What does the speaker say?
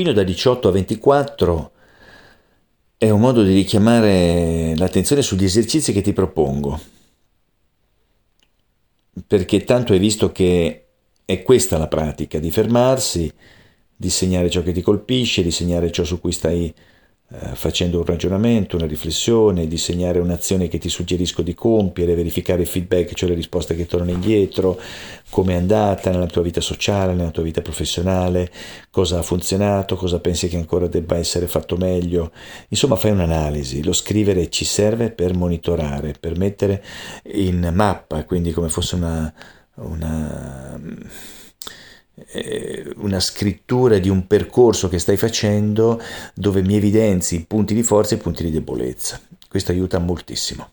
da 18 a 24 è un modo di richiamare l'attenzione sugli esercizi che ti propongo, perché tanto hai visto che è questa la pratica, di fermarsi, di segnare ciò che ti colpisce, di segnare ciò su cui stai facendo un ragionamento, una riflessione, disegnare un'azione che ti suggerisco di compiere, verificare il feedback, cioè le risposte che tornano indietro, come è andata nella tua vita sociale, nella tua vita professionale, cosa ha funzionato, cosa pensi che ancora debba essere fatto meglio. Insomma, fai un'analisi. Lo scrivere ci serve per monitorare, per mettere in mappa, quindi come fosse una, una eh, una scrittura di un percorso che stai facendo dove mi evidenzi i punti di forza e i punti di debolezza. Questo aiuta moltissimo.